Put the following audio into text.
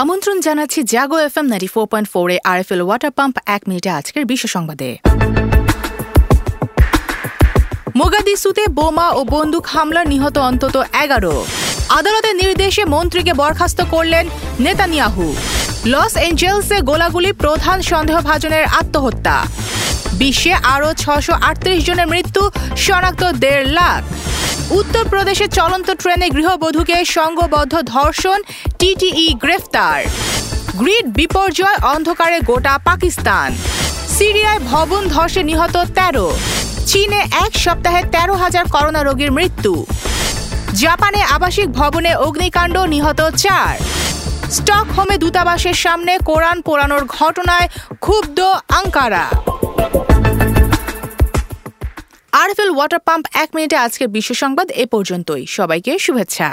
আমন্ত্রণ জানাচ্ছি Jago F M ninety four point four A R F L water pump এক মিনিটে আজকের বিশ্ব সংবাদে। মোগাদিসুতে বোমা ও বন্দুক হামলার নিহত অন্তত এগারো। আদালতের নির্দেশে মন্ত্রীকে বরখাস্ত করলেন নেতানিয়াহু। লস এঞ্জেলসে গোলাগুলি প্রধান সন্দেহভাজনের আত্মহত্যা। বিশ্বে আরও ছশো জনের মৃত্যু, শনাক্ত দেড় লাখ। উত্তরপ্রদেশে চলন্ত ট্রেনে গৃহবধূকে সংঘবদ্ধ ধর্ষণ, টিটিই গ্রেফতার। গ্রিড বিপর্যয় অন্ধকারে গোটা পাকিস্তান। সিরিয়ায় ভবন ধসে নিহত তেরো। চীনে এক সপ্তাহে তেরো হাজার করোনা রোগীর মৃত্যু। জাপানে আবাসিক ভবনে অগ্নিকাণ্ড নিহত চার। স্টকহোমে দূতাবাসের সামনে কোরআন পোড়ানোর ঘটনায় ক্ষুব্ধ আঙ্কারা। আরএফএল ওয়াটার পাম্প এক মিনিটে আজকের বিশ্ব সংবাদ এ পর্যন্তই। সবাইকে শুভেচ্ছা।